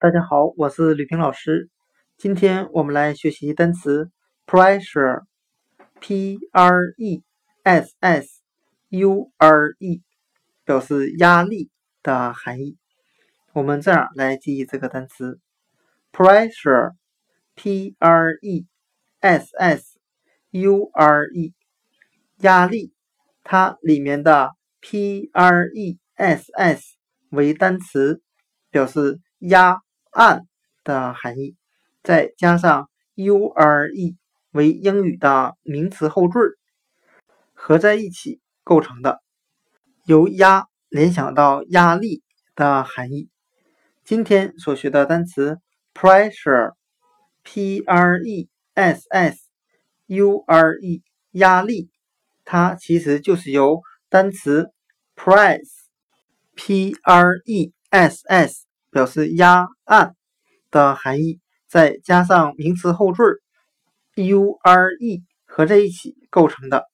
大家好，我是吕平老师。今天我们来学习单词 pressure，p r e s s u r e，表示压力的含义。我们这样来记忆这个单词 pressure，p r e s s u r e，压力。它里面的 p r e s s 为单词，表示压按的含义，再加上 u r e 为英语的名词后缀，合在一起构成的，由压联想到压力的含义。今天所学的单词 pressure，p r e s s u r e，压力。它其实就是由单词 press，p r e s s 表示压、按的含义，再加上名词后缀 u r e 合在一起构成的，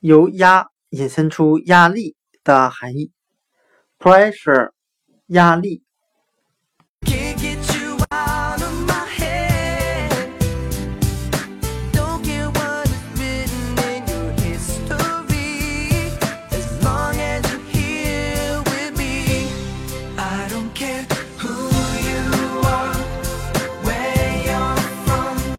由压引申出压力的含义，pressure 压力。care